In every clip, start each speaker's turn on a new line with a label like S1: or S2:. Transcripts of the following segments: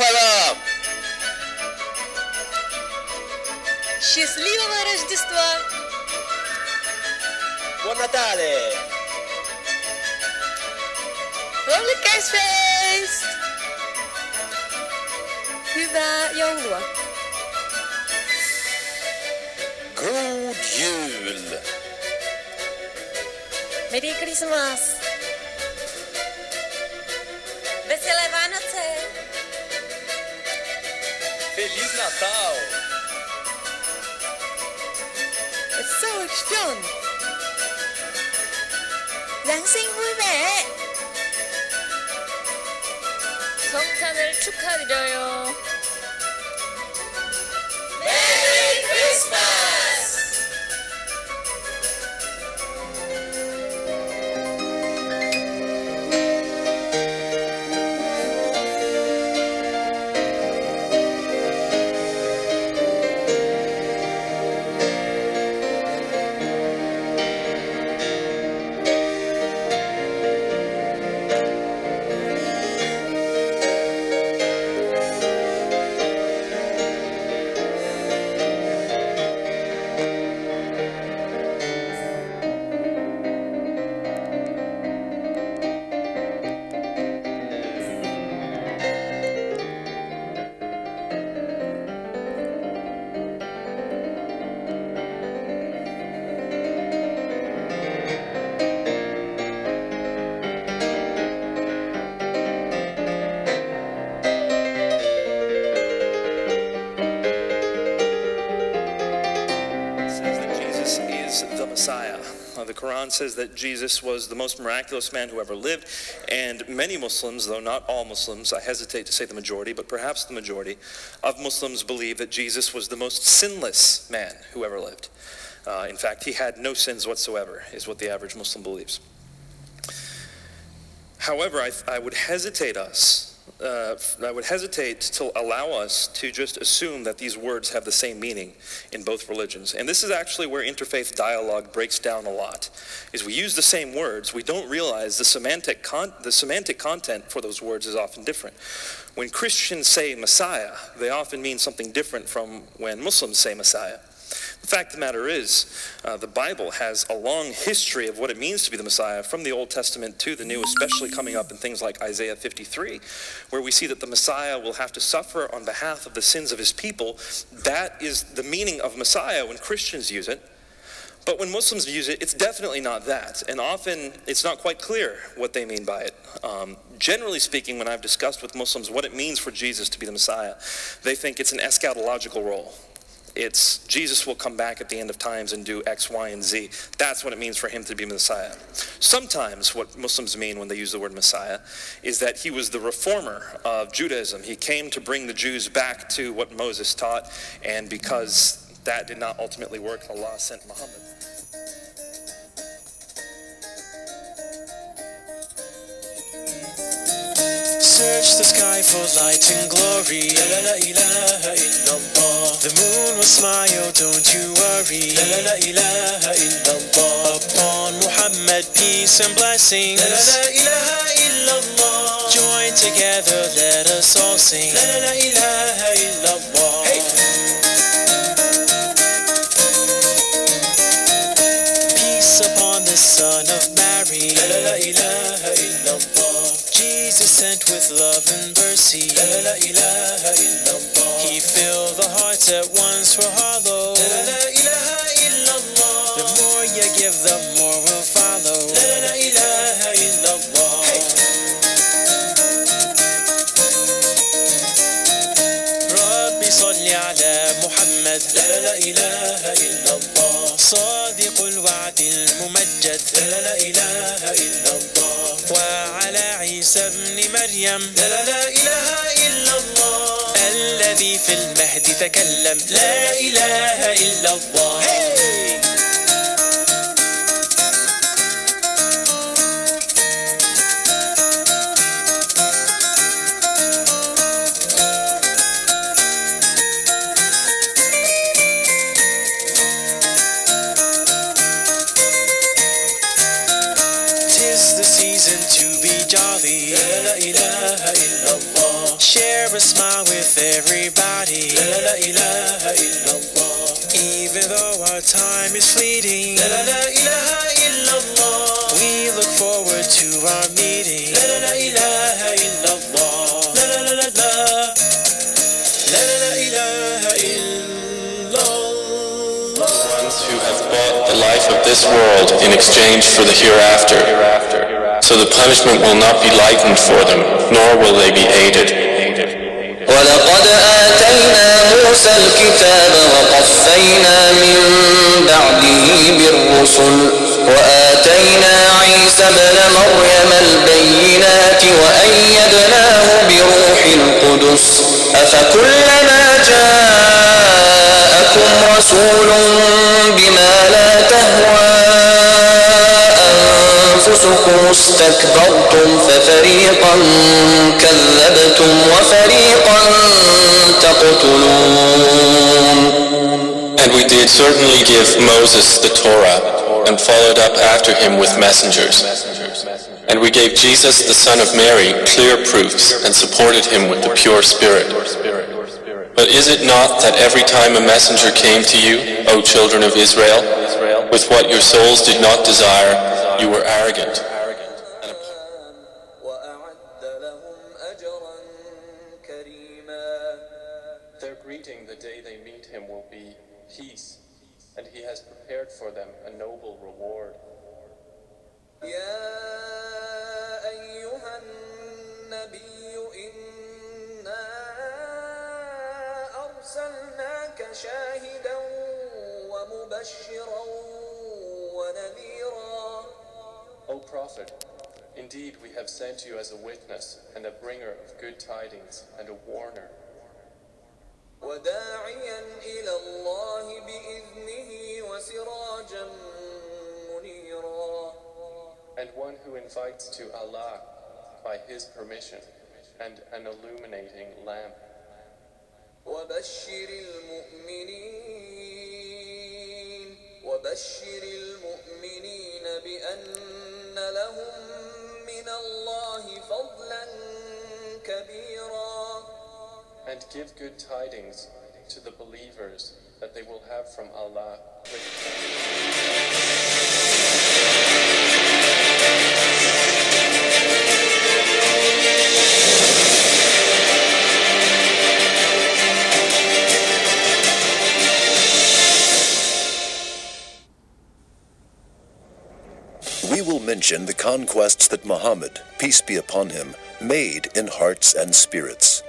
S1: Опера!
S2: Счастливого Рождества!
S1: Buon Natale!
S2: Holy Publicationsfest! Hyvää joulua!
S1: God jul!
S2: Merry Christmas! Veselé
S1: Feliz Natal!
S2: Wesołych świąt. Vẻ. 성탄을 축하드려요.
S3: Says that Jesus was the most miraculous man who ever lived, and many Muslims, though not all Muslims, I hesitate to say the majority, but perhaps the majority of Muslims believe that Jesus was the most sinless man who ever lived. Uh, in fact, he had no sins whatsoever, is what the average Muslim believes. However, I, I would hesitate us. Uh, I would hesitate to allow us to just assume that these words have the same meaning in both religions. And this is actually where interfaith dialogue breaks down a lot. Is we use the same words, we don't realize the semantic con- the semantic content for those words is often different. When Christians say Messiah, they often mean something different from when Muslims say Messiah. The fact of the matter is, uh, the Bible has a long history of what it means to be the Messiah from the Old Testament to the New, especially coming up in things like Isaiah 53, where we see that the Messiah will have to suffer on behalf of the sins of his people. That is the meaning of Messiah when Christians use it. But when Muslims use it, it's definitely not that. And often it's not quite clear what they mean by it. Um, generally speaking, when I've discussed with Muslims what it means for Jesus to be the Messiah, they think it's an eschatological role. It's Jesus will come back at the end of times and do X, Y, and Z. That's what it means for him to be Messiah. Sometimes what Muslims mean when they use the word Messiah is that he was the reformer of Judaism. He came to bring the Jews back to what Moses taught, and because that did not ultimately work, Allah sent Muhammad.
S4: Search the sky for light and glory. La la la ilaha illallah. The moon will smile, don't you worry. La la la ilaha illallah. Upon Muhammad, peace and blessings. La la la ilaha illallah. Join together, let us all sing. La la la ilaha illallah. Peace upon the son of Mary. La la la ilaha sent with love and mercy. La la la ilaha illallah. He filled the hearts at once for hollow. La la la ilaha illallah. The more you give, the more will follow. La la la ilaha illallah. Hey. ربي صل على محمد لا لا لا إله إلا الله صادق الوعد الممجد لا لا لا إله مريم. لا لا لا إله إلا الله. الذي في المهد تكلم. لا إله إلا الله. Hey! smile with everybody. La la la ilaha illallah. Even though our time is fleeting. La la la ilaha illallah. We look forward to our meeting. La la la ilaha illallah. La la la la la. La la la ilaha illallah.
S5: ones who have bought the life of this world in exchange for the hereafter. So the punishment will not be lightened for them, nor will they be aided.
S6: ولقد آتينا موسى الكتاب وقفينا من بعده بالرسل وآتينا عيسى ابن مريم البينات وأيدناه بروح القدس. أفكلما جاءكم رسول بما لا تهوى أنفسكم استكبرتم ففريقا كذبتم وفريقا تقتلون
S5: And we did certainly give Moses the Torah, and followed up after him with messengers. And we gave Jesus the son of Mary clear proofs, and supported him with the pure spirit. But is it not that every time a messenger came to you, O children of Israel, with what your souls did not desire, you were arrogant?
S6: وأعد لهم أجرا كريما
S5: Their greeting the day they meet him will be peace, and he has prepared for them a noble reward.
S6: يا أيها النبي إنا أرسلناك شاهدا ومبشرا ونذيرا
S5: O Prophet, indeed we have sent you as a witness and a bringer of good tidings and a warner,
S6: وداعيا إلى الله بإذنه وسراجا منيرا
S5: and one who invites to Allah by his permission and an illuminating lamp.
S6: وبشر المؤمنين وبشر المؤمنين بأن لهم من الله فضلا كبيرا
S5: And give good tidings to the believers that they will have from Allah great
S7: mention the conquests that Muhammad, peace be upon him, made in hearts and spirits.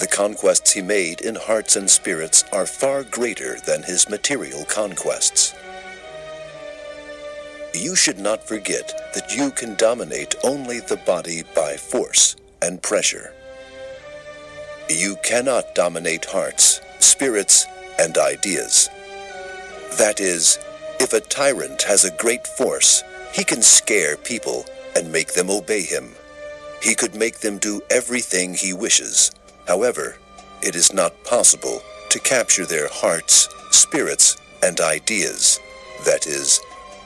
S7: The conquests he made in hearts and spirits are far greater than his material conquests. You should not forget that you can dominate only the body by force and pressure. You cannot dominate hearts, spirits, and ideas. That is, if a tyrant has a great force, he can scare people and make them obey him. He could make them do everything he wishes. However, it is not possible to capture their hearts, spirits, and ideas. That is,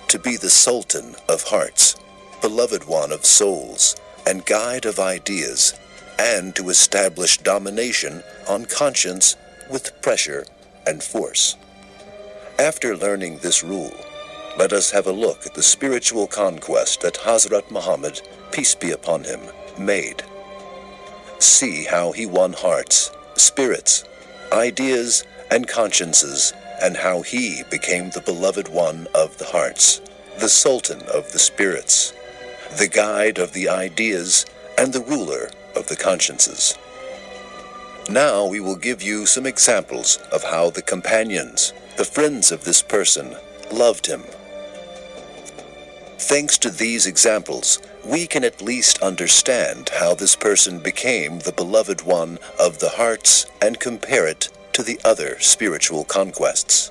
S7: to be the Sultan of hearts, beloved one of souls, and guide of ideas, and to establish domination on conscience with pressure and force. After learning this rule, let us have a look at the spiritual conquest that Hazrat Muhammad, peace be upon him, made. See how he won hearts, spirits, ideas, and consciences, and how he became the beloved one of the hearts, the sultan of the spirits, the guide of the ideas, and the ruler of the consciences. Now we will give you some examples of how the companions, the friends of this person, loved him. Thanks to these examples, we can at least understand how this person became the beloved one of the hearts and compare it to the other spiritual conquests.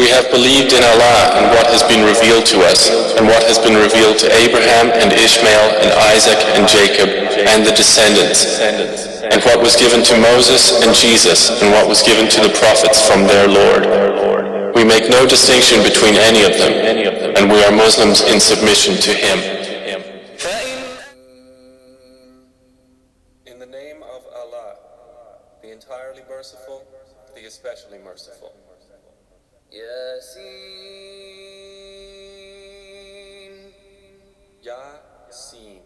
S5: we have believed in Allah and what has been revealed to us, and what has been revealed to Abraham and Ishmael and Isaac and Jacob and the descendants, and what was given to Moses and Jesus, and what was given to the prophets from their Lord. We make no distinction between any of them, and we are Muslims in submission to Him.
S6: ياسين
S3: Yasin.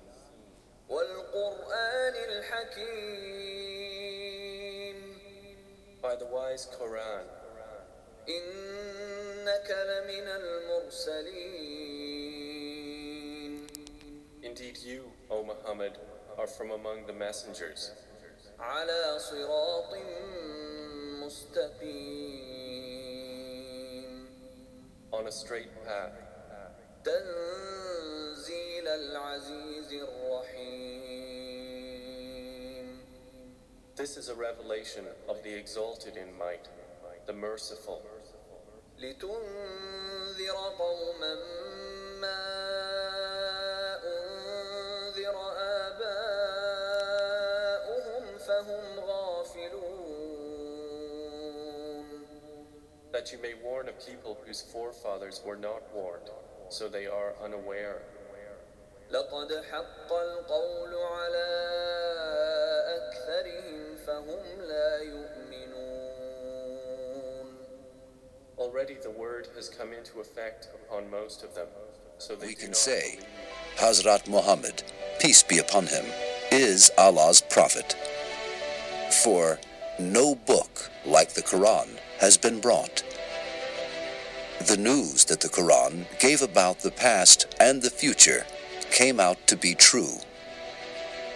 S6: والقرآن الحكيم
S3: By the wise Quran,
S6: إنك لمن المرسلين
S3: indeed you, O Muhammad, are from among the messengers,
S6: على صراط مستقيم
S3: on a straight path,
S6: تنزيل العزيز الرحيم
S3: This is a revelation of the exalted in might, the merciful,
S6: لتنذر قوما
S3: that you may warn a people whose forefathers were not warned, so they are unaware.
S6: لقد حق القول على أكثرهم فهم لا يؤمنون
S3: Already the word has come into effect upon most of them, so they
S7: We
S3: do
S7: can
S3: not
S7: say,
S3: believe.
S7: Hazrat Muhammad, peace be upon him, is Allah's prophet. For no book like the Quran has been brought. the news that the Quran gave about the past and the future came out to be true.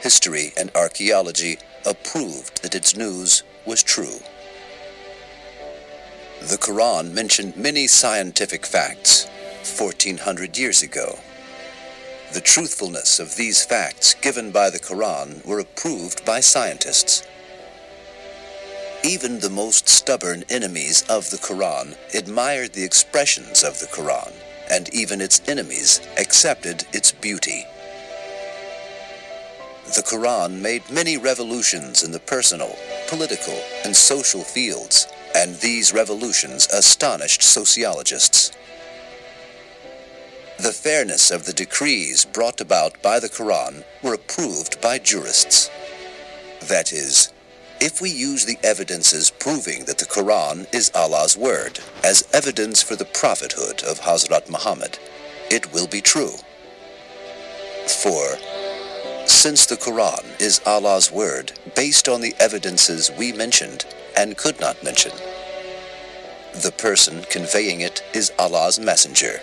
S7: History and archaeology approved that its news was true. The Quran mentioned many scientific facts 1400 years ago. The truthfulness of these facts given by the Quran were approved by scientists. Even the most stubborn enemies of the Quran admired the expressions of the Quran, and even its enemies accepted its beauty. The Quran made many revolutions in the personal, political, and social fields, and these revolutions astonished sociologists. The fairness of the decrees brought about by the Quran were approved by jurists. That is, if we use the evidences proving that the Quran is Allah's word as evidence for the prophethood of Hazrat Muhammad, it will be true. For, since the Quran is Allah's word based on the evidences we mentioned and could not mention, the person conveying it is Allah's messenger.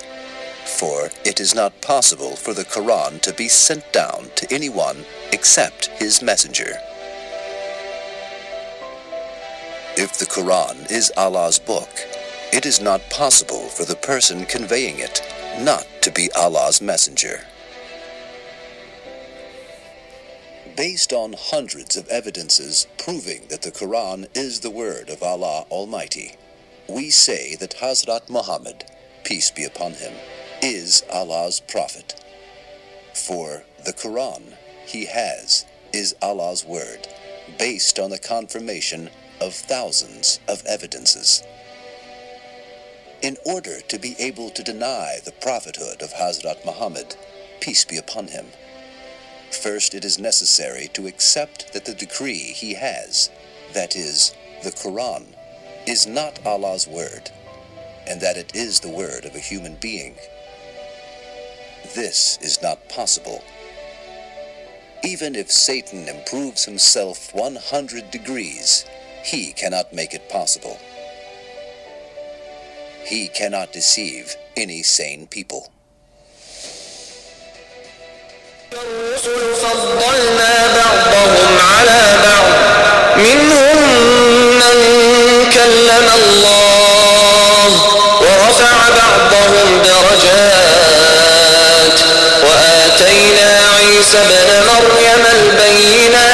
S7: For it is not possible for the Quran to be sent down to anyone except his messenger. If the Quran is Allah's book, it is not possible for the person conveying it not to be Allah's messenger. Based on hundreds of evidences proving that the Quran is the word of Allah Almighty, we say that Hazrat Muhammad, peace be upon him, is Allah's prophet. For the Quran he has is Allah's word, based on the confirmation of thousands of evidences. In order to be able to deny the prophethood of Hazrat Muhammad, peace be upon him, first it is necessary to accept that the decree he has, that is, the Quran, is not Allah's word, and that it is the word of a human being. This is not possible. Even if Satan improves himself 100 degrees, he cannot make it possible. He cannot deceive any sane people.
S6: الرسل فضلنا بعضهم على بعض منهم من كلم الله ورفع بعضهم درجات وآتينا عيسى ابن مريم البينات وأيدناه بروح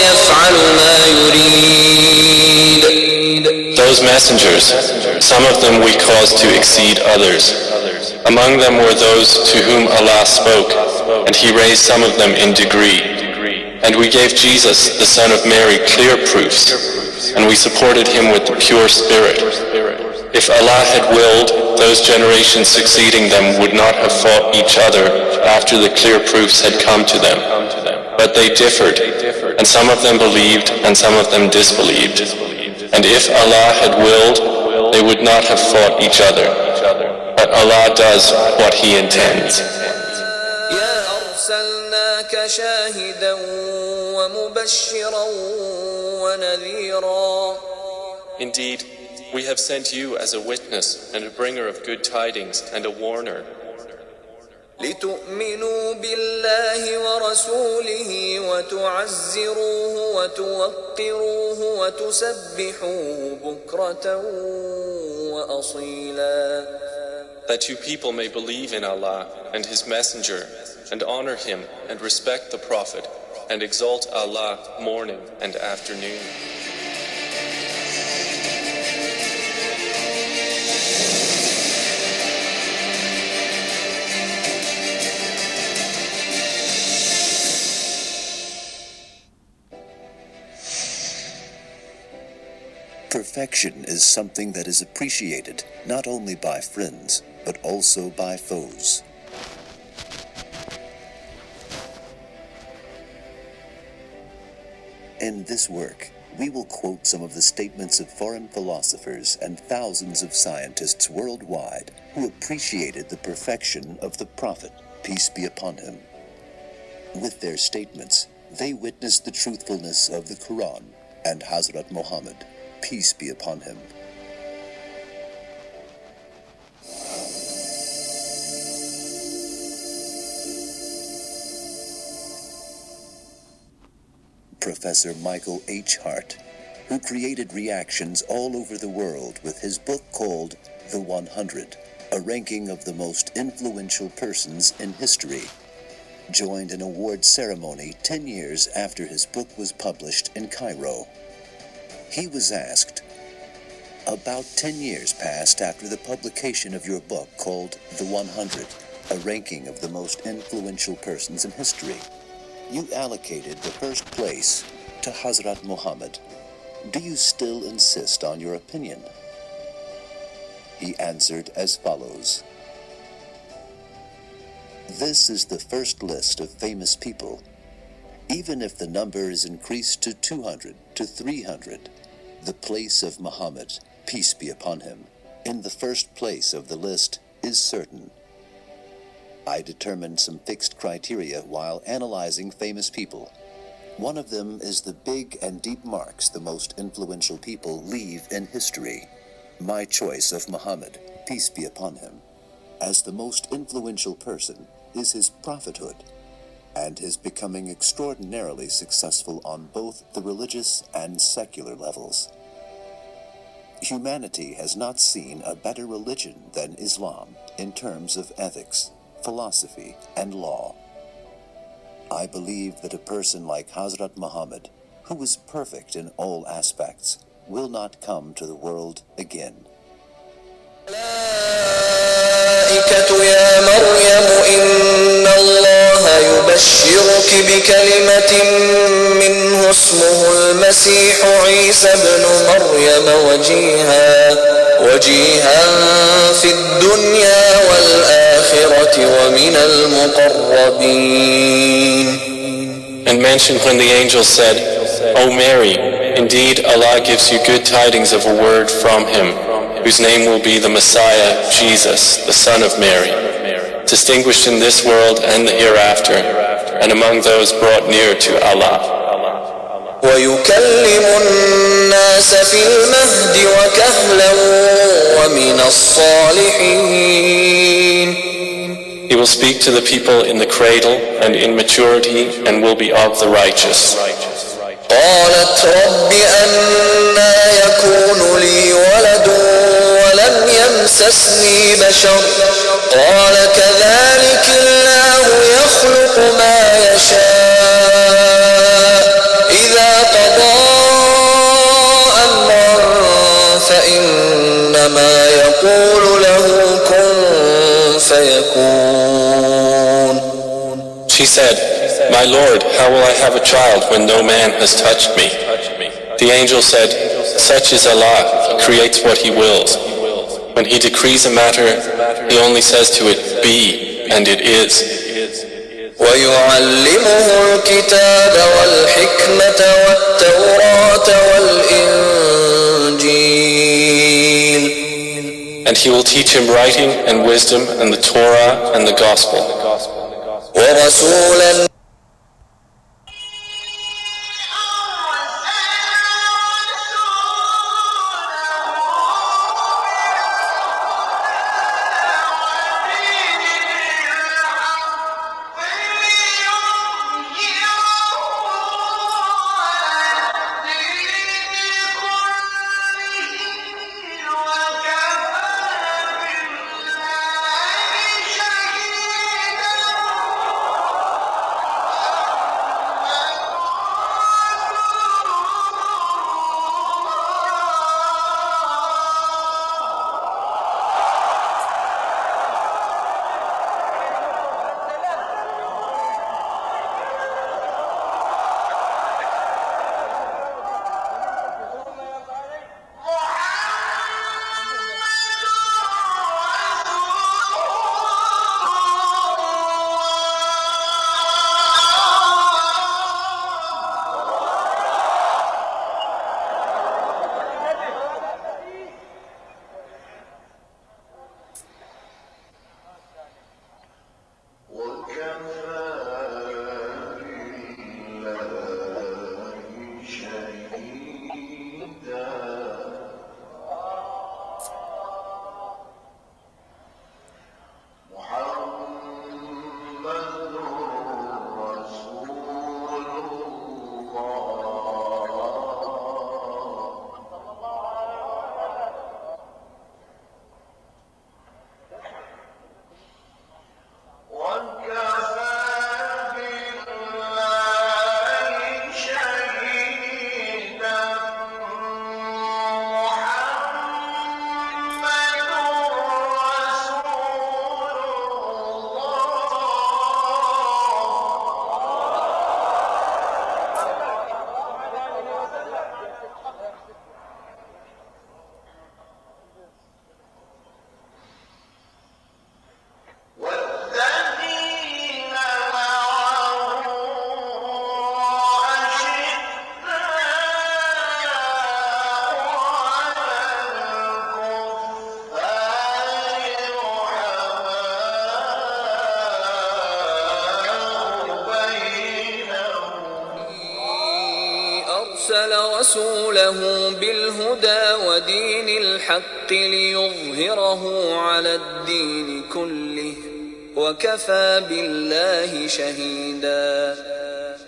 S6: يفعل ما يريد
S5: Those messengers, some of them we caused to exceed others. Among them were those to whom Allah spoke, and He raised some of them in degree. And we gave Jesus, the son of Mary, clear proofs, and we supported him with the pure spirit. If Allah had willed, those generations succeeding them would not have fought each other after the clear proofs had come to them. But they differed, and some of them believed, and some of them disbelieved. And if Allah had willed, they would not have fought each other. But Allah does what He intends.
S6: يا أرسلناك شاهدا ومبشرا ونذيرا
S5: Indeed, we have sent you as a witness and a bringer of good tidings and a warner,
S6: لتؤمنوا بالله ورسوله وتعزروه وتوقروه وتسبحوه بكرة وأصيلا
S5: that you people may believe in Allah and His Messenger, and honor Him and respect the Prophet, and exalt Allah morning and afternoon.
S7: Perfection is something that is appreciated not only by friends, but also by foes. In this work, we will quote some of the statements of foreign philosophers and thousands of scientists worldwide who appreciated the perfection of the Prophet, peace be upon him. With their statements, they witnessed the truthfulness of the Quran and Hazrat Muhammad, peace be upon him. Professor Michael H. Hart, who created reactions all over the world with his book called The 100, a ranking of the most influential persons in history, joined an award ceremony 10 years after his book was published in Cairo. He was asked, About 10 years passed after the publication of your book called The 100, a ranking of the most influential persons in history. You allocated the first place to Hazrat Muhammad. Do you still insist on your opinion? He answered as follows This is the first list of famous people. Even if the number is increased to 200 to 300, the place of Muhammad, peace be upon him, in the first place of the list is certain. I determined some fixed criteria while analyzing famous people. One of them is the big and deep marks the most influential people leave in history. My choice of Muhammad, peace be upon him, as the most influential person is his prophethood and his becoming extraordinarily successful on both the religious and secular levels. Humanity has not seen a better religion than Islam in terms of ethics, philosophy, and law. I believe that a person like Hazrat Muhammad, who was perfect in all aspects, will not come to the world again.
S6: الملائكة يا مريم إن الله يبشرك بكلمة منه اسمه المسيح عيسى ابن مريم وجيها وجيها في الدنيا والآخرة ومن المقربين
S5: And mention when the angel said, O Mary, indeed Allah gives you good tidings of a word from him, whose name will be the Messiah, Jesus, the Son of Mary, distinguished in this world and the hereafter, and among those brought near to Allah.
S6: ويكلم الناس في المهد وكهلا ومن الصالحين
S5: He will speak to the people in the cradle and in maturity and will be of the righteous.
S6: قالت رب أنا يكون لي ولد ولم يمسسني بشر قال كذلك الله يخلق ما يشاء إذا قضى أمرا فإنما يقول له كن فيكون
S5: She said, My Lord, how will I have a child when no man has touched me? The angel said, Such is Allah, He creates what He wills. When He decrees a matter, He only says to it, Be, and it is.
S6: ويعلمه الكتاب والحكمة والتوراة والإنجيل
S5: And He will teach him writing and wisdom and the Torah and the Gospel.
S6: ورسولا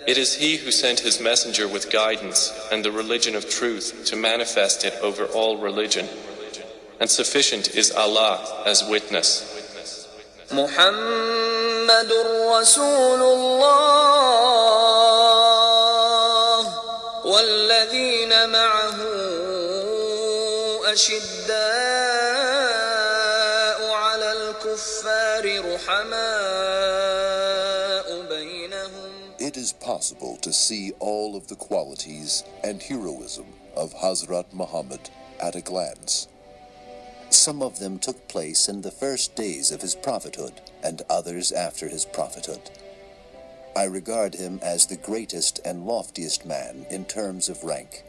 S5: It is He who sent His messenger with guidance and the religion of truth to manifest it over all religion. And sufficient is Allah as witness.
S6: محمد رسول الله والذين معه أشداء
S7: possible to see all of the qualities and heroism of Hazrat Muhammad at a glance. some of them took place in the first days of his prophethood, and others after his prophethood. I regard him as the greatest and loftiest man in terms of rank.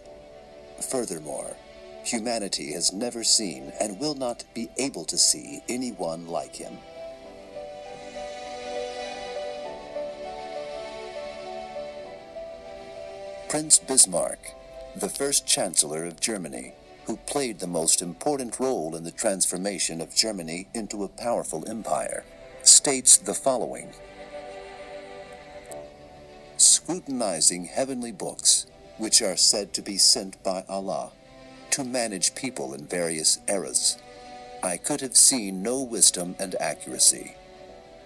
S7: Furthermore, humanity has never seen and will not be able to see anyone like him. Prince Bismarck, the first Chancellor of Germany, who played the most important role in the transformation of Germany into a powerful empire, states the following Scrutinizing heavenly books, which are said to be sent by Allah to manage people in various eras, I could have seen no wisdom and accuracy.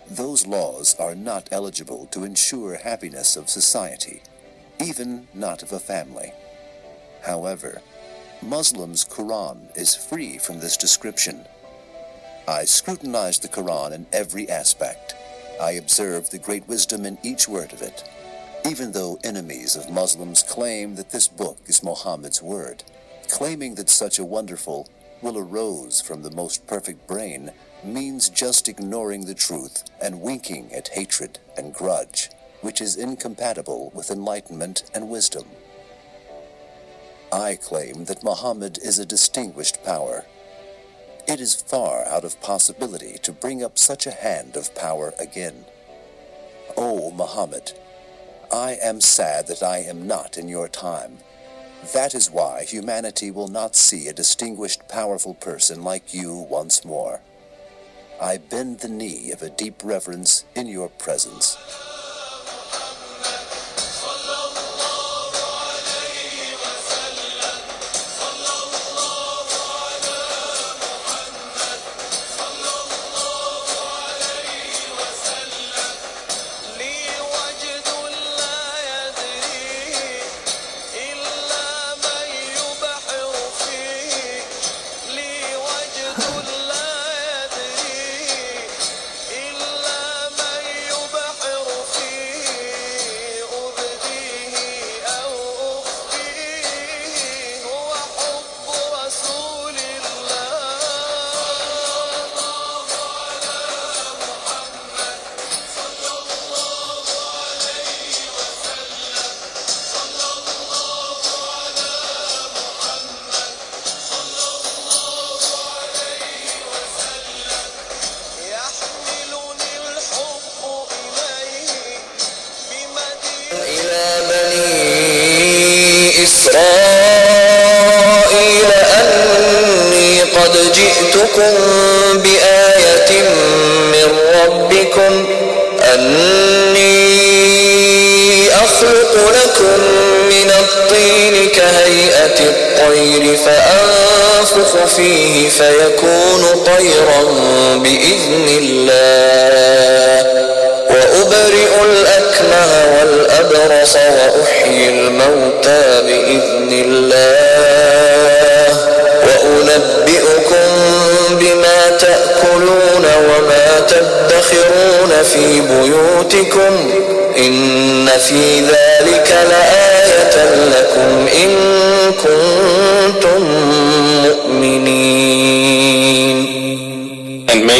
S7: Those laws are not eligible to ensure happiness of society, even not of a family. However, Muslims' Quran is free from this description. I scrutinized the Quran in every aspect. I observed the great wisdom in each word of it, even though enemies of Muslims claim that this book is Muhammad's word. Claiming that such a wonderful will arose from the most perfect brain means just ignoring the truth and winking at hatred and grudge, which is incompatible with enlightenment and wisdom. I claim that Muhammad is a distinguished power. It is far out of possibility to bring up such a hand of power again. O Muhammad, I am sad that I am not in your time. That is why humanity will not see a distinguished, powerful person like you once more. I bend the knee of a deep reverence in your presence.
S6: فيه فيكون طيرا بإذن الله. وأبرئ الأكمه والأبرص وأحيي الموتى بإذن الله. وأنبئكم بما تأكلون وما تدخرون في بيوتكم. إن في ذلك لآية لكم إن كنتم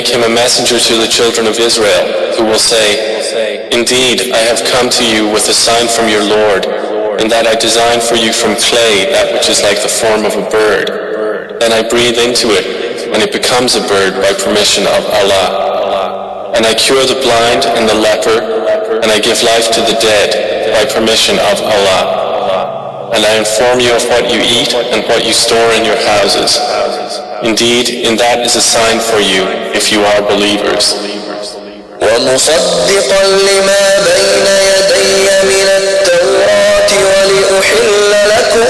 S5: him a messenger to the children of Israel, who will say, Indeed, I have come to you with a sign from your Lord, in that I design for you from clay that which is like the form of a bird. Then I breathe into it, and it becomes a bird by permission of Allah. And I cure the blind and the leper, and I give life to the dead by permission of Allah. And I inform you of what you eat and what you store in your houses. Indeed, in that is a sign for you, if you are believers.
S6: ومصدقا لما بين يدي من التوراة ولأحل لكم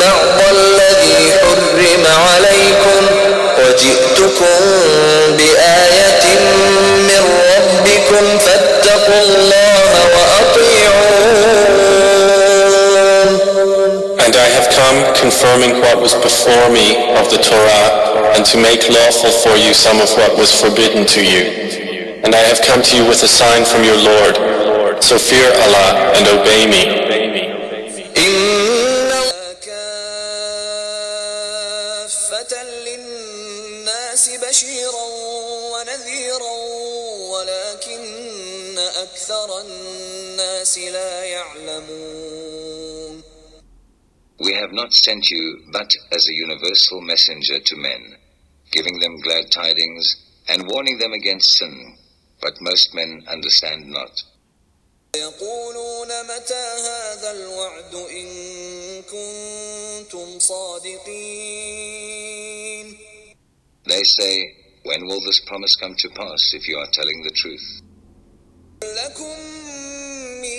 S6: بعض الذي حرم عليكم وجئتكم بآية من ربكم فاتقوا الله وأطيعون
S5: have come confirming what was before me of the Torah, and to make lawful for you some of what was forbidden to you. And I have come to you with a sign from your Lord. So fear Allah and obey me.
S6: إن كافة للناس للناس بشيرا ونذيرا ولكن أكثر الناس لا يعلمون
S8: We have not sent you but as a universal messenger to men, giving them glad tidings and warning them against sin, but most men understand not.
S6: يقولون متى هذا الوعد إن كنتم صادقين
S8: They say, When will this promise come to pass if you are telling the truth?
S6: لكم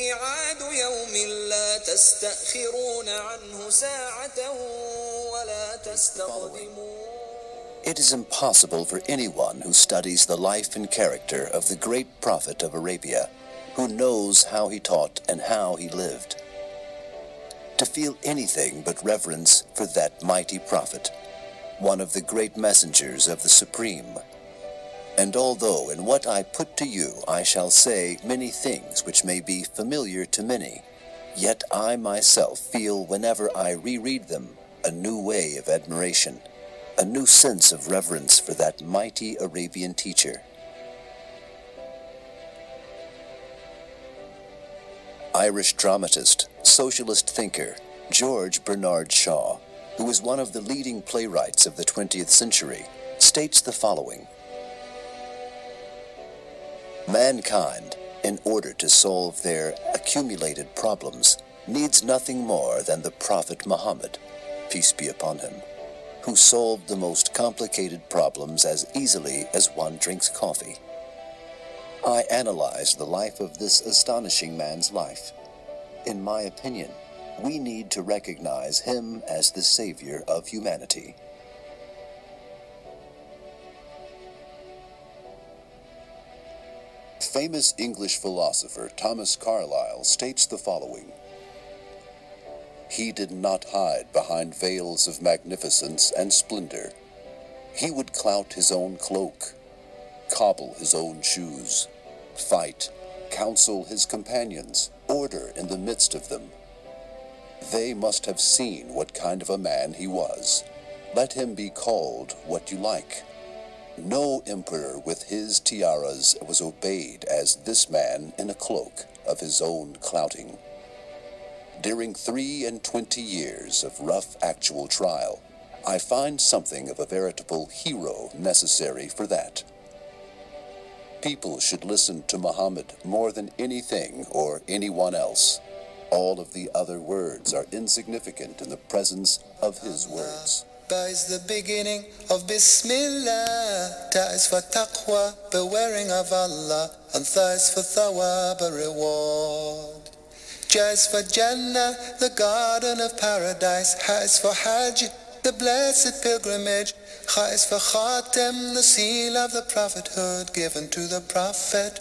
S6: ميعاد يوم لا تستأخرون عنه ساعة ولا تستقدمون
S7: It is impossible for anyone who studies the life and character of the great prophet of Arabia, who knows how he taught and how he lived, to feel anything but reverence for that mighty prophet, one of the great messengers of the Supreme. And although in what I put to you I shall say many things which may be familiar to many, yet I myself feel whenever I reread them a new way of admiration a new sense of reverence for that mighty Arabian teacher. Irish dramatist, socialist thinker, George Bernard Shaw, who is one of the leading playwrights of the 20th century, states the following Mankind, in order to solve their accumulated problems, needs nothing more than the Prophet Muhammad, peace be upon him who solved the most complicated problems as easily as one drinks coffee. I analyzed the life of this astonishing man's life. In my opinion, we need to recognize him as the savior of humanity. Famous English philosopher Thomas Carlyle states the following he did not hide behind veils of magnificence and splendor. He would clout his own cloak, cobble his own shoes, fight, counsel his companions, order in the midst of them. They must have seen what kind of a man he was. Let him be called what you like. No emperor with his tiaras was obeyed as this man in a cloak of his own clouting during three and twenty years of rough actual trial, I find something of a veritable hero necessary for that. People should listen to Muhammad more than anything or anyone else. All of the other words are insignificant in the presence of his words.
S6: Ba is the beginning of Bismillah. Ta is for taqwa, bewaring of Allah. And Tha is for thawab, a reward. Ja is for Jannah, the garden of paradise. Ha is for Hajj, the blessed pilgrimage. Kha is for Khatem, the seal of the prophethood given to the prophet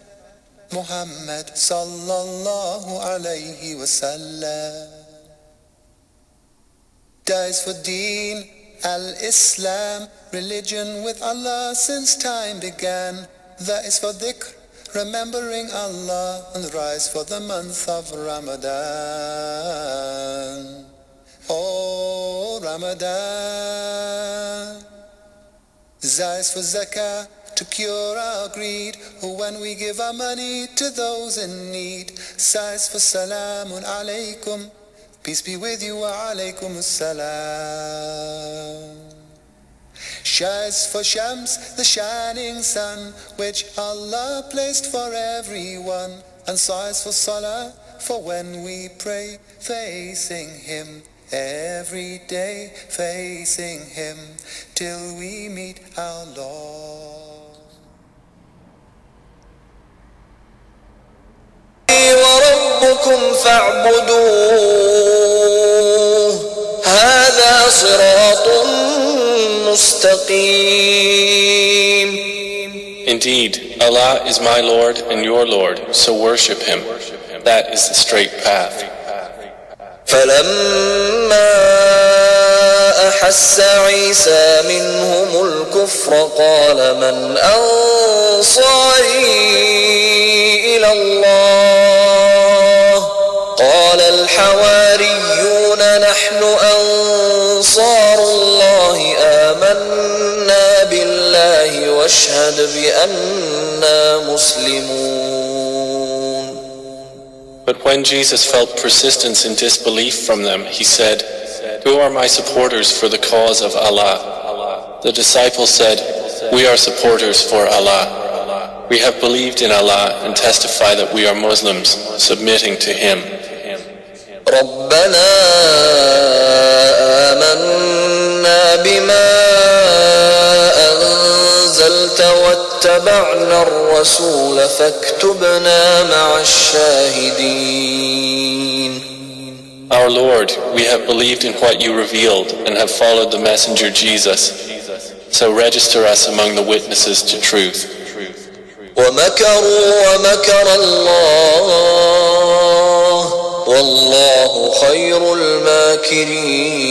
S6: Muhammad sallallahu alayhi wasallam. Da is for Deen, Al-Islam, religion with Allah since time began. That is for dhikr, remembering Allah and rise for the month of Ramadan. Oh, Ramadan. Zais for zakah to cure our greed. When we give our money to those in need. Sais for salamun alaykum. Peace be with you wa alaykum salam. Shines for Shams, the shining sun, which Allah placed for everyone, and sighs for Salah, for when we pray, facing Him every day, facing Him till we meet our Lord. وربكم فاعبدوه
S5: Indeed, Allah is my Lord and your Lord, so worship Him. That is the straight path.
S6: فلما أحس عيسى منهم الكفر قال من أنصاري إلى الله قال الحواريون نحن أنصار الله آمنا بالله واشهد بأننا مسلمون
S5: But when Jesus felt persistence in disbelief from them, he said, Who are my supporters for the cause of Allah? The disciples said, We are supporters for Allah. We have believed in Allah and testify that we are Muslims, submitting to Him.
S6: ربنا آمنا بما أنزلت واتبعنا الرسول فاكتبنا مع الشاهدين
S5: Our Lord, we have believed in what you revealed and have followed the messenger Jesus. So register us among the witnesses to truth.
S6: ومكروا ومكر الله والله خير الماكرين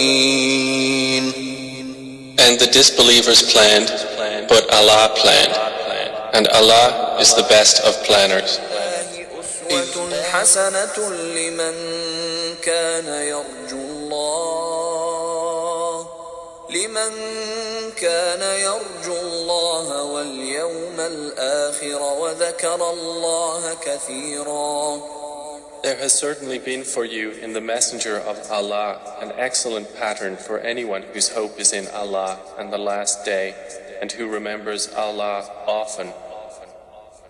S5: And the disbelievers planned, but Allah planned. And Allah is the best of planners.
S6: أسوة حسنة لمن كان يرجو لمن كان يرجو الله واليوم الآخر وذكر الله كثيرا
S5: There has certainly been for you in the Messenger of Allah an excellent pattern for anyone whose hope is in Allah and the last day, and who remembers Allah often.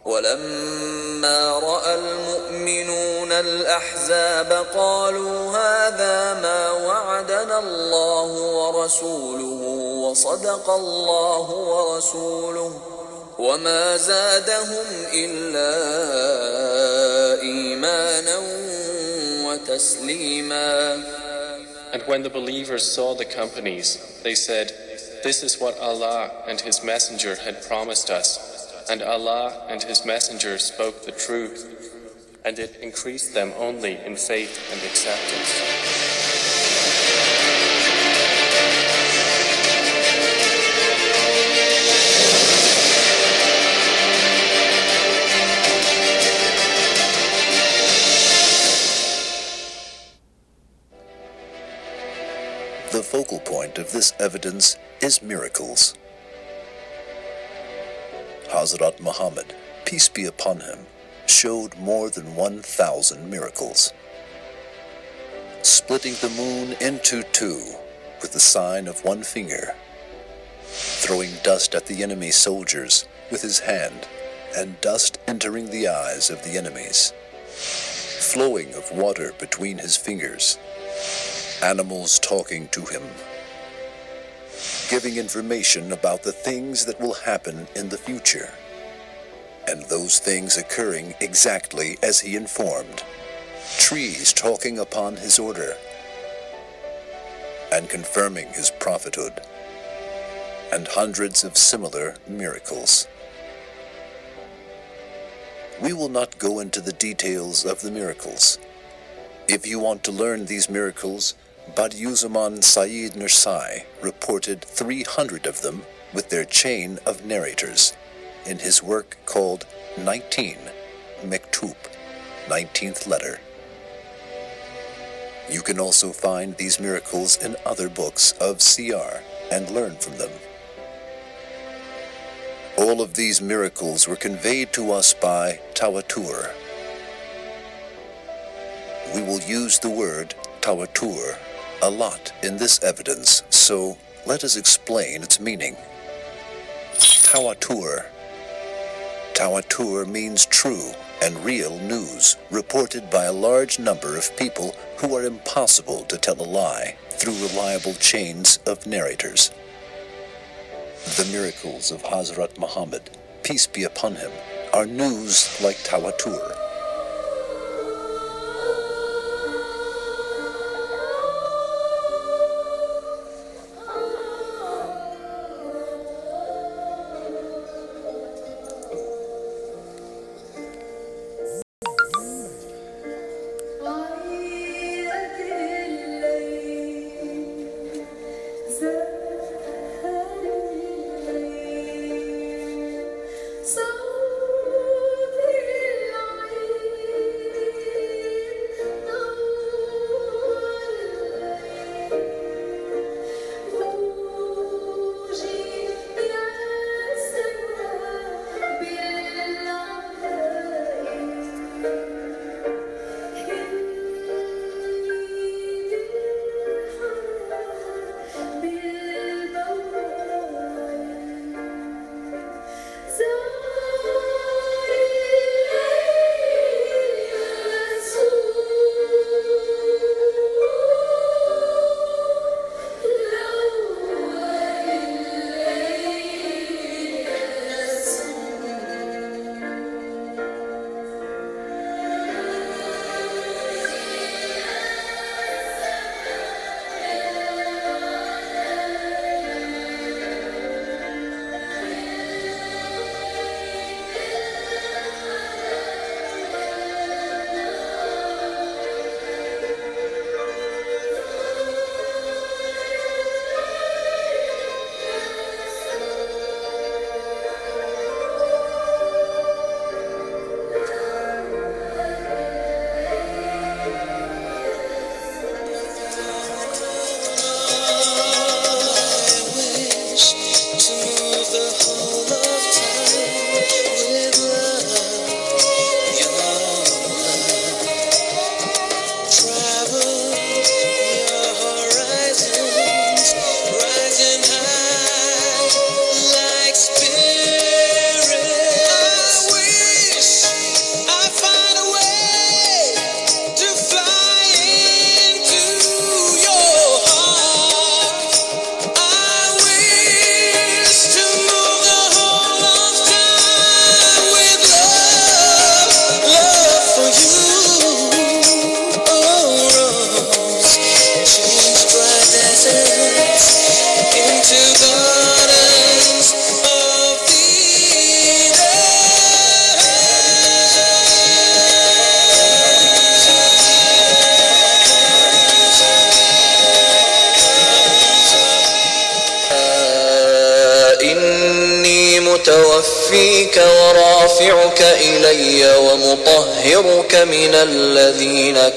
S6: ولما رأى المؤمنون الأحزاب قالوا هذا ما وعدنا الله ورسوله وصدق الله ورسوله وما زادهم إلا إيمانا وتسليما.
S5: And when the believers saw the companies, they said, This is what Allah and His Messenger had promised us, and Allah and His Messenger spoke the truth, and it increased them only in faith and acceptance.
S7: The focal point of this evidence is miracles. Hazrat Muhammad, peace be upon him, showed more than 1,000 miracles. Splitting the moon into two with the sign of one finger, throwing dust at the enemy soldiers with his hand, and dust entering the eyes of the enemies, flowing of water between his fingers, animals talking to him, giving information about the things that will happen in the future, and those things occurring exactly as he informed, trees talking upon his order, and confirming his prophethood, and hundreds of similar miracles. We will not go into the details of the miracles. If you want to learn these miracles, Badiuzaman Sayyid Nursi reported 300 of them with their chain of narrators in his work called 19 Mektub, 19th letter. You can also find these miracles in other books of CR and learn from them. All of these miracles were conveyed to us by Tawatur. We will use the word Tawatur a lot in this evidence, so let us explain its meaning. Tawatur. Tawatur means true and real news reported by a large number of people who are impossible to tell a lie through reliable chains of narrators. The miracles of Hazrat Muhammad, peace be upon him, are news like Tawatur.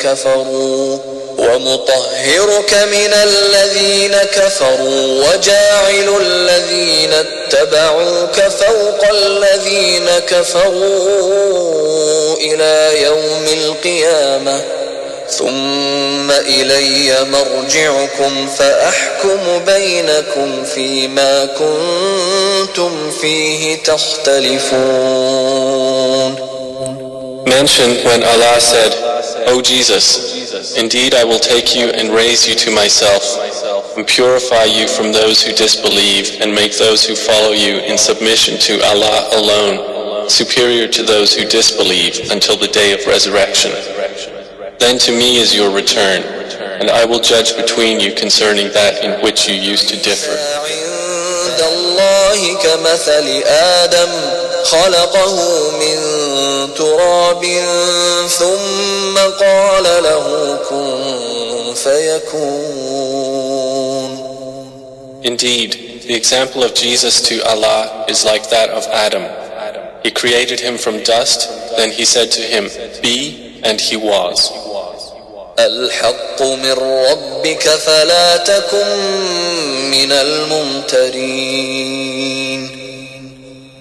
S6: كفروا ومطهرك من الذين كفروا وجاعل الذين اتبعوك فوق الذين كفروا إلى يوم القيامة ثم إلي مرجعكم فأحكم بينكم فيما كنتم فيه تختلفون.
S5: Mention when Allah said, O Jesus, indeed I will take you and raise you to myself, and purify you from those who disbelieve, and make those who follow you in submission to Allah alone, superior to those who disbelieve until the day of resurrection. Then to me is your return, and I will judge between you concerning that in which you used to differ.
S6: خلقه من تراب ثم قال له كن فيكون
S5: Indeed, the example of Jesus to Allah is like that of Adam. He created him from dust, then he said to him, Be, and he was.
S6: الحق من ربك فلا تكن من الممترين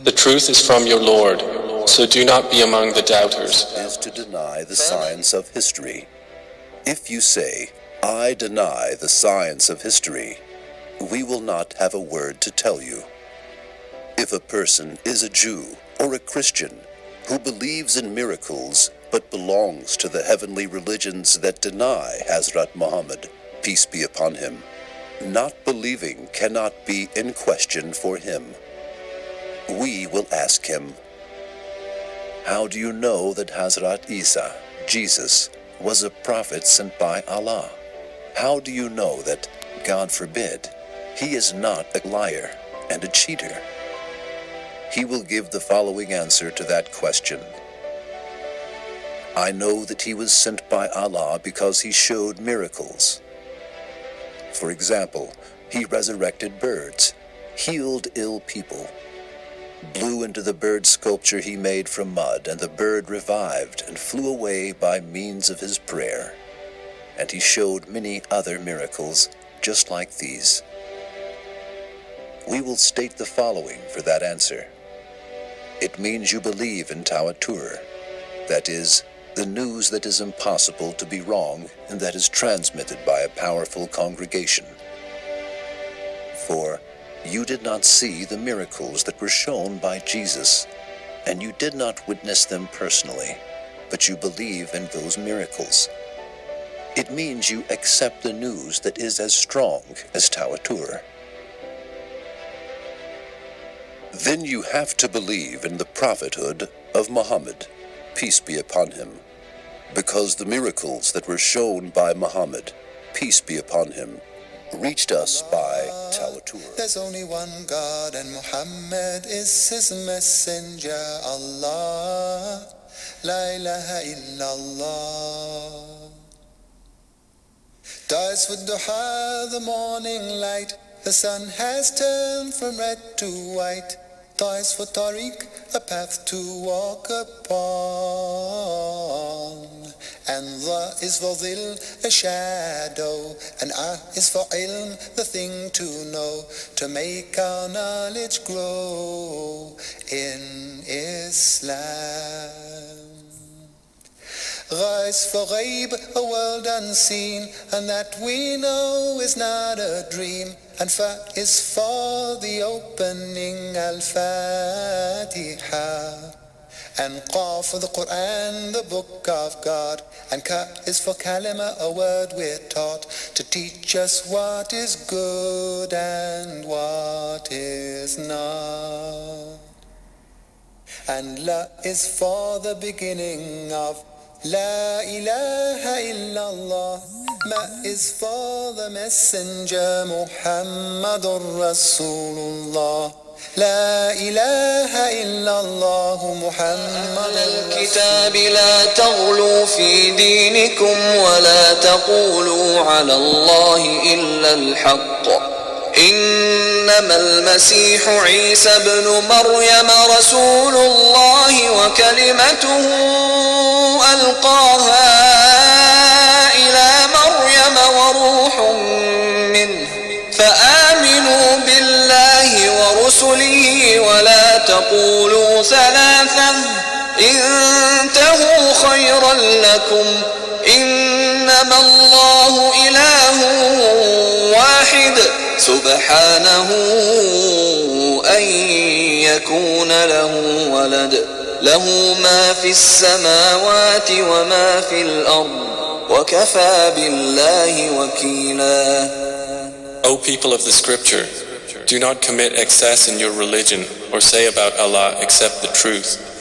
S5: The truth is from your Lord, so do not be among the doubters.
S7: is to deny the science of history. If you say, I deny the science of history, we will not have a word to tell you. If a person is a Jew or a Christian who believes in miracles but belongs to the heavenly religions that deny Hazrat Muhammad, peace be upon him, not believing cannot be in question for him. We will ask him, how do you know that Hazrat Isa, Jesus, was a prophet sent by Allah? How do you know that, God forbid, he is not a liar and a cheater? He will give the following answer to that question. I know that he was sent by Allah because he showed miracles. For example, he resurrected birds, healed ill people, blew into the bird sculpture he made from mud, and the bird revived and flew away by means of his prayer. And he showed many other miracles just like these. We will state the following for that answer. It means you believe in Tawatur, that is, the news that is impossible to be wrong and that is transmitted by a powerful congregation. For you did not see the miracles that were shown by Jesus, and you did not witness them personally, but you believe in those miracles. It means you accept the news that is as strong as Tawatur. Then you have to believe in the prophethood of Muhammad, peace be upon him, because the miracles that were shown by Muhammad, peace be upon him, reached us by Tawatur.
S9: There's only one God and Muhammad is his messenger. Allah, La ilaha illallah. Dies with duha, the morning light. The sun has turned from red to white. Dies for tariq, a path to walk upon. And the is for dhil, a shadow. And ah is for ilm, the thing to know. To make our knowledge grow in Islam. Rise for ghaib, a world unseen, and that we know is not a dream. And Fa is for the opening Al-Fatiha. And Qa for the Quran, the book of God. And Ka is for Kalima, a word we're taught to teach us what is good and what is not. And La is for the beginning of La ilaha illallah. Ma is for the messenger Muhammadur Rasulullah. لا إله إلا الله محمد
S6: الكتاب لا تغلوا في دينكم ولا تقولوا على الله إلا الحق. إن إنما المسيح عيسى ابن مريم رسول الله وكلمته ألقاها. ورسله ولا تقولوا ثلاثا انتهوا خيرا لكم. إنما الله إله واحد. سبحانه أن يكون له ولد. له ما في السماوات وما في الأرض. وكفى بالله وكيلا.
S5: O people of the scripture, do not commit excess in your religion or say about Allah except the truth.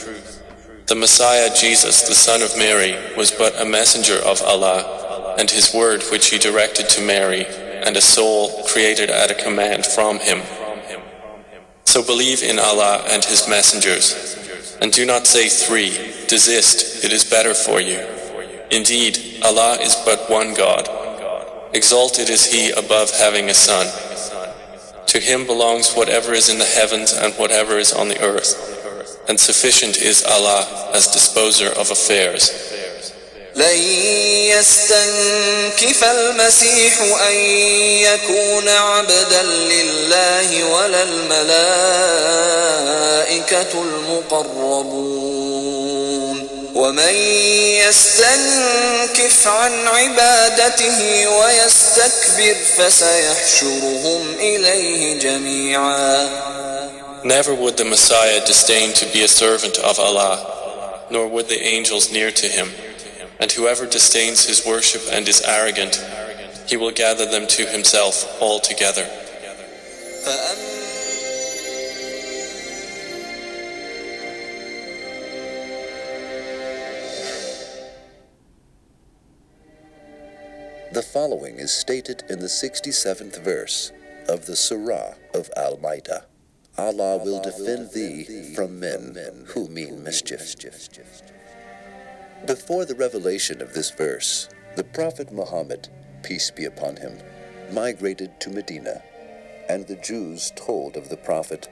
S5: The Messiah Jesus, the son of Mary, was but a messenger of Allah and his word which he directed to Mary and a soul created at a command from him. So believe in Allah and his messengers and do not say three, desist, it is better for you. Indeed, Allah is but one God. Exalted is he above having a son. To him belongs whatever is in the heavens and whatever is on the earth, and sufficient is Allah as disposer of affairs.
S6: لن يستنكف المسيح أن يكون عبدا لله ولا الملائكة المقربون ومن يستنكف عن عبادته ويستكبر فسيحشرهم إليه جميعا
S5: Never would the Messiah disdain to be a servant of Allah, nor would the angels near to him. And whoever disdains his worship and is arrogant, he will gather them to himself all
S7: The following is stated in the 67th verse of the Surah of Al Ma'idah. Allah will defend thee from men who mean mischief. Before the revelation of this verse, the Prophet Muhammad, peace be upon him, migrated to Medina, and the Jews told of the Prophet,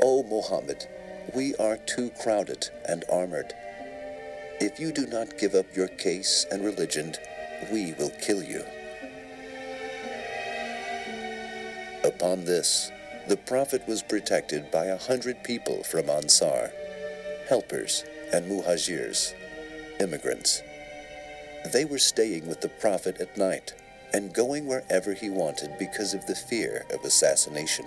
S7: O Muhammad, we are too crowded and armored. If you do not give up your case and religion, we will kill you. Upon this, the Prophet was protected by a hundred people from Ansar, helpers and muhajirs, immigrants. They were staying with the Prophet at night and going wherever he wanted because of the fear of assassination.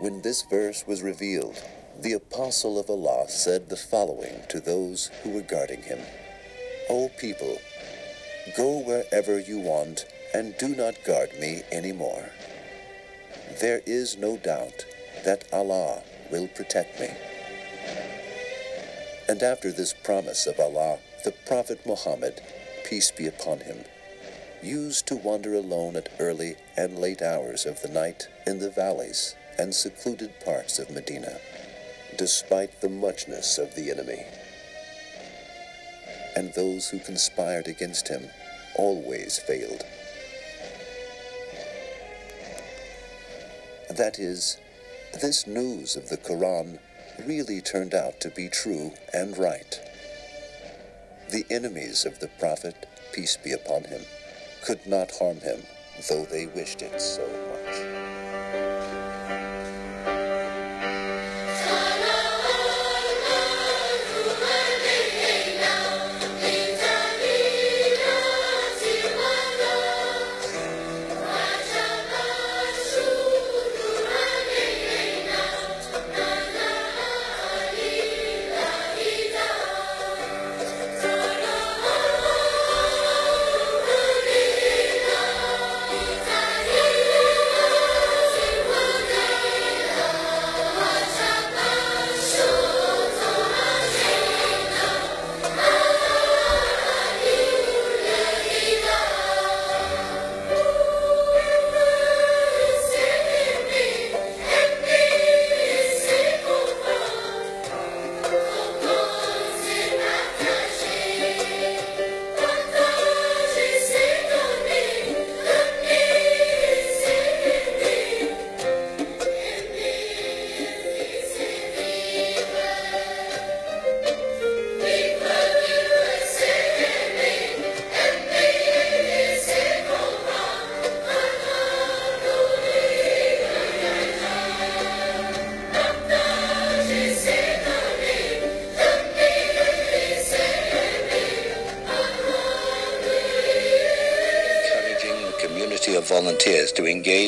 S7: When this verse was revealed, the Apostle of Allah said the following to those who were guarding him O people, go wherever you want and do not guard me anymore. There is no doubt that Allah will protect me. And after this promise of Allah, the Prophet Muhammad, peace be upon him, used to wander alone at early and late hours of the night in the valleys and secluded parts of Medina, despite the muchness of the enemy. And those who conspired against him always failed. That is, this news of the Quran really turned out to be true and right. The enemies of the Prophet, peace be upon him, could not harm him, though they wished it so much.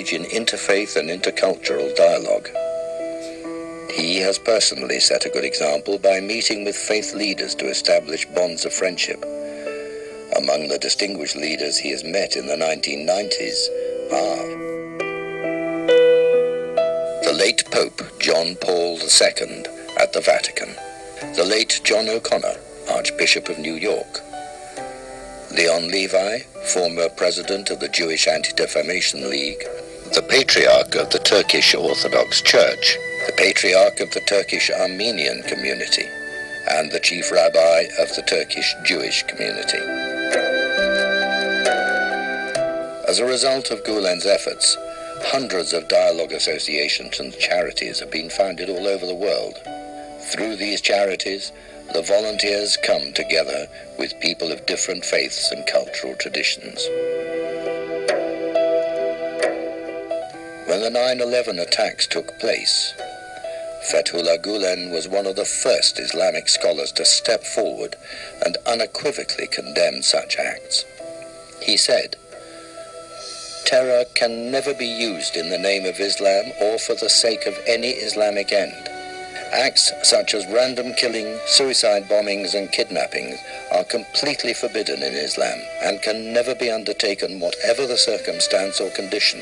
S10: Engage in interfaith and intercultural dialogue. He has personally set a good example by meeting with faith leaders to establish bonds of friendship. Among the distinguished leaders he has met in the 1990s are the late Pope John Paul II at the Vatican, the late John O'Connor, Archbishop of New York, Leon Levy, former president of the Jewish Anti-Defamation League, Patriarch of the Turkish Orthodox Church, the Patriarch of the Turkish Armenian community, and the Chief Rabbi of the Turkish Jewish community. As a result of Gulen's efforts, hundreds of dialogue associations and charities have been founded all over the world. Through these charities, the volunteers come together with people of different faiths and cultural traditions. When the 9-11 attacks took place, Fethullah Gulen was one of the first Islamic scholars to step forward and unequivocally condemn such acts. He said, Terror can never be used in the name of Islam or for the sake of any Islamic end. Acts such as random killing, suicide bombings, and kidnappings are completely forbidden in Islam and can never be undertaken, whatever the circumstance or condition.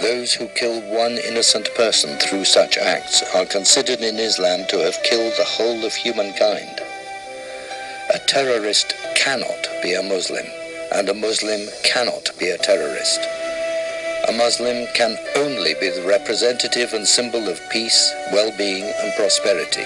S10: Those who kill one innocent person through such acts are considered in Islam to have killed the whole of humankind. A terrorist cannot be a Muslim, and a Muslim cannot be a terrorist. A Muslim can only be the representative and symbol of peace, well-being and prosperity.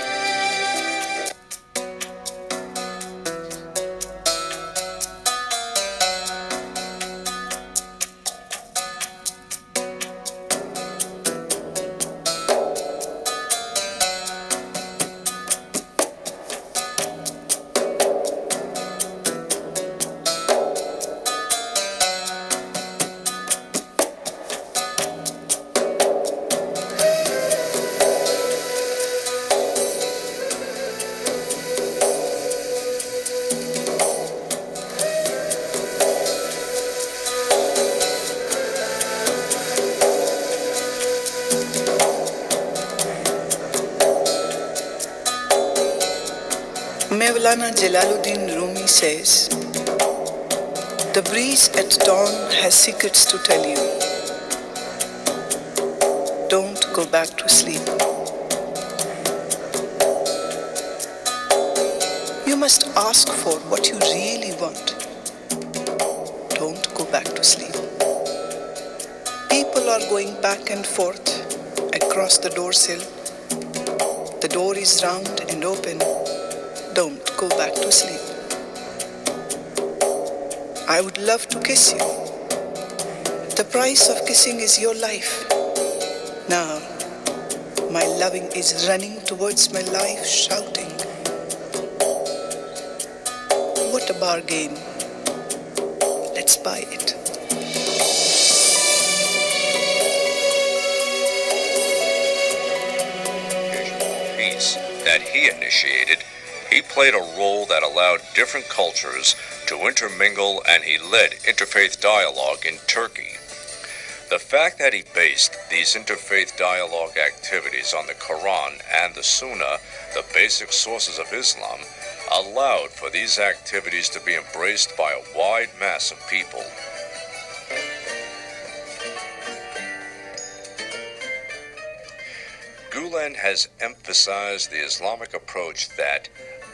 S11: Jalaluddin Rumi says, The breeze at dawn has secrets to tell you. Don't go back to sleep. You must ask for what you really want. Don't go back to sleep. People are going back and forth across the door sill. The door is round and open don't go back to sleep. I would love to kiss you. The price of kissing is your life. Now, my loving is running towards my life, shouting. What a bargain. Let's buy it.
S12: That he initiated he played a role that allowed different cultures to intermingle and he led interfaith dialogue in Turkey. The fact that he based these interfaith dialogue activities on the Quran and the Sunnah, the basic sources of Islam, allowed for these activities to be embraced by a wide mass of people. Gulen has emphasized the Islamic approach that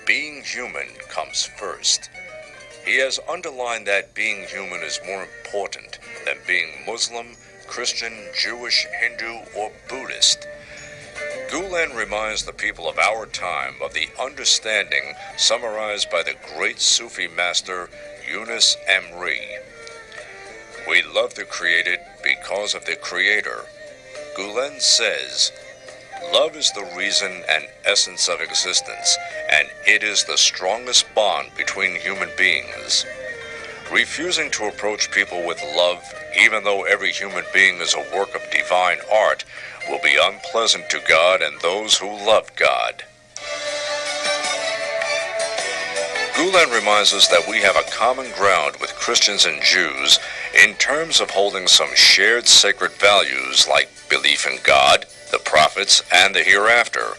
S12: being human comes first. He has underlined that being human is more important than being Muslim, Christian, Jewish, Hindu, or Buddhist. Gulen reminds the people of our time of the understanding summarized by the great Sufi master Yunus Emre. We love the created because of the creator. Gulen says, Love is the reason and essence of existence, and it is the strongest bond between human beings. Refusing to approach people with love, even though every human being is a work of divine art, will be unpleasant to God and those who love God. Gulen reminds us that we have a common ground with Christians and Jews in terms of holding some shared sacred values like belief in God, the prophets, and the hereafter.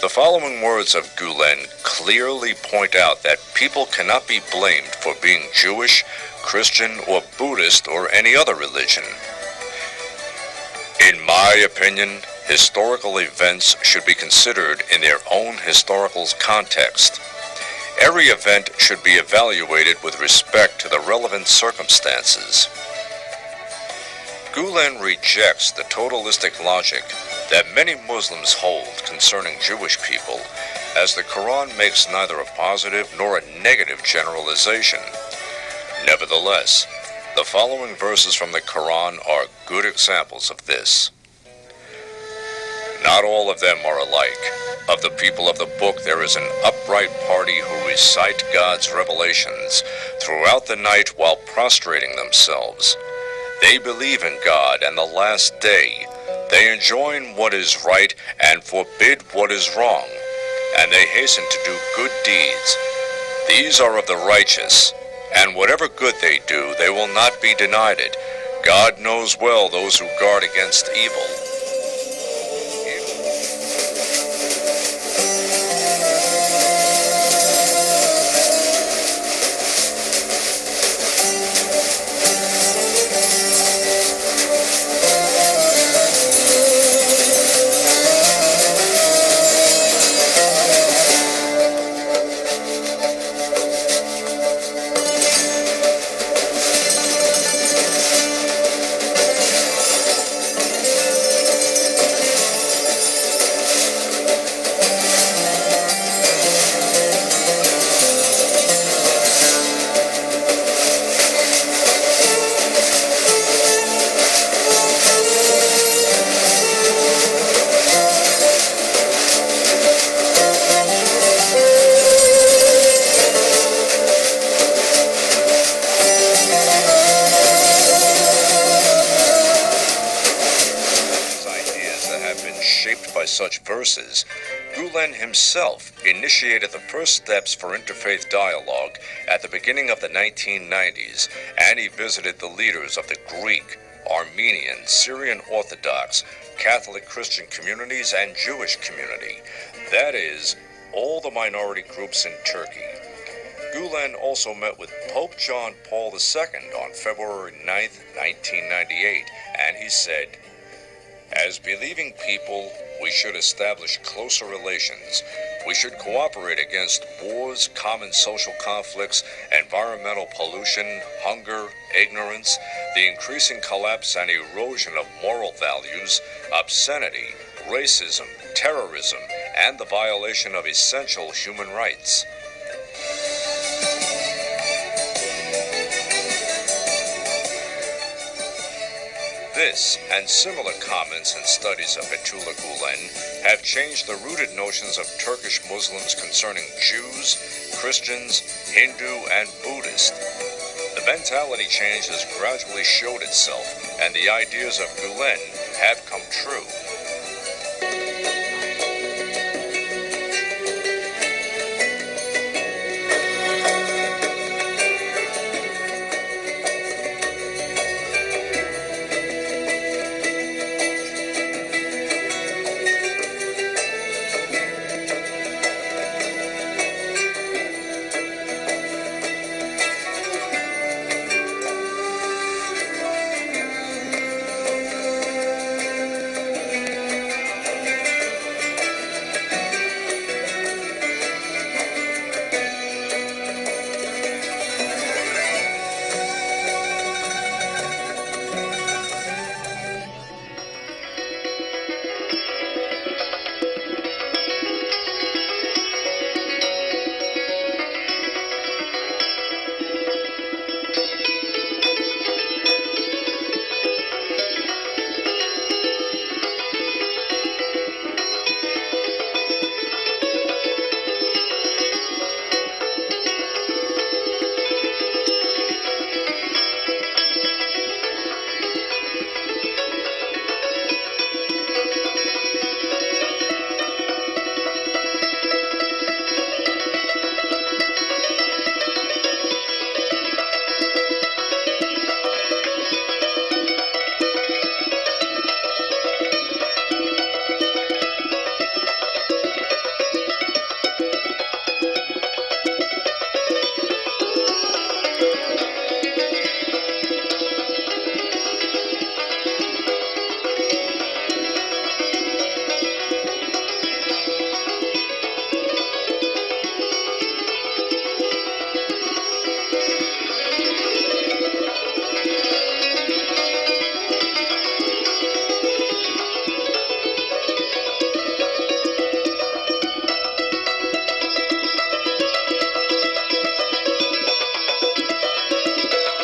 S12: The following words of Gulen clearly point out that people cannot be blamed for being Jewish, Christian, or Buddhist, or any other religion. In my opinion, historical events should be considered in their own historical context. Every event should be evaluated with respect to the relevant circumstances. Gulen rejects the totalistic logic that many Muslims hold concerning Jewish people, as the Quran makes neither a positive nor a negative generalization. Nevertheless, the following verses from the Quran are good examples of this. Not all of them are alike. Of the people of the book, there is an upright party who recite God's revelations throughout the night while prostrating themselves. They believe in God and the last day. They enjoin what is right and forbid what is wrong, and they hasten to do good deeds. These are of the righteous, and whatever good they do, they will not be denied it. God knows well those who guard against evil. Himself initiated the first steps for interfaith dialogue at the beginning of the 1990s, and he visited the leaders of the Greek, Armenian, Syrian Orthodox, Catholic Christian communities, and Jewish community. That is, all the minority groups in Turkey. Gulen also met with Pope John Paul II on February 9, 1998, and he said, As believing people, we should establish closer relations. We should cooperate against wars, common social conflicts, environmental pollution, hunger, ignorance, the increasing collapse and erosion of moral values, obscenity, racism, terrorism, and the violation of essential human rights. This and similar comments and studies of Fethullah Gulen have changed the rooted notions of Turkish Muslims concerning Jews, Christians, Hindu, and Buddhist. The mentality change has gradually showed itself, and the ideas of Gulen have come true.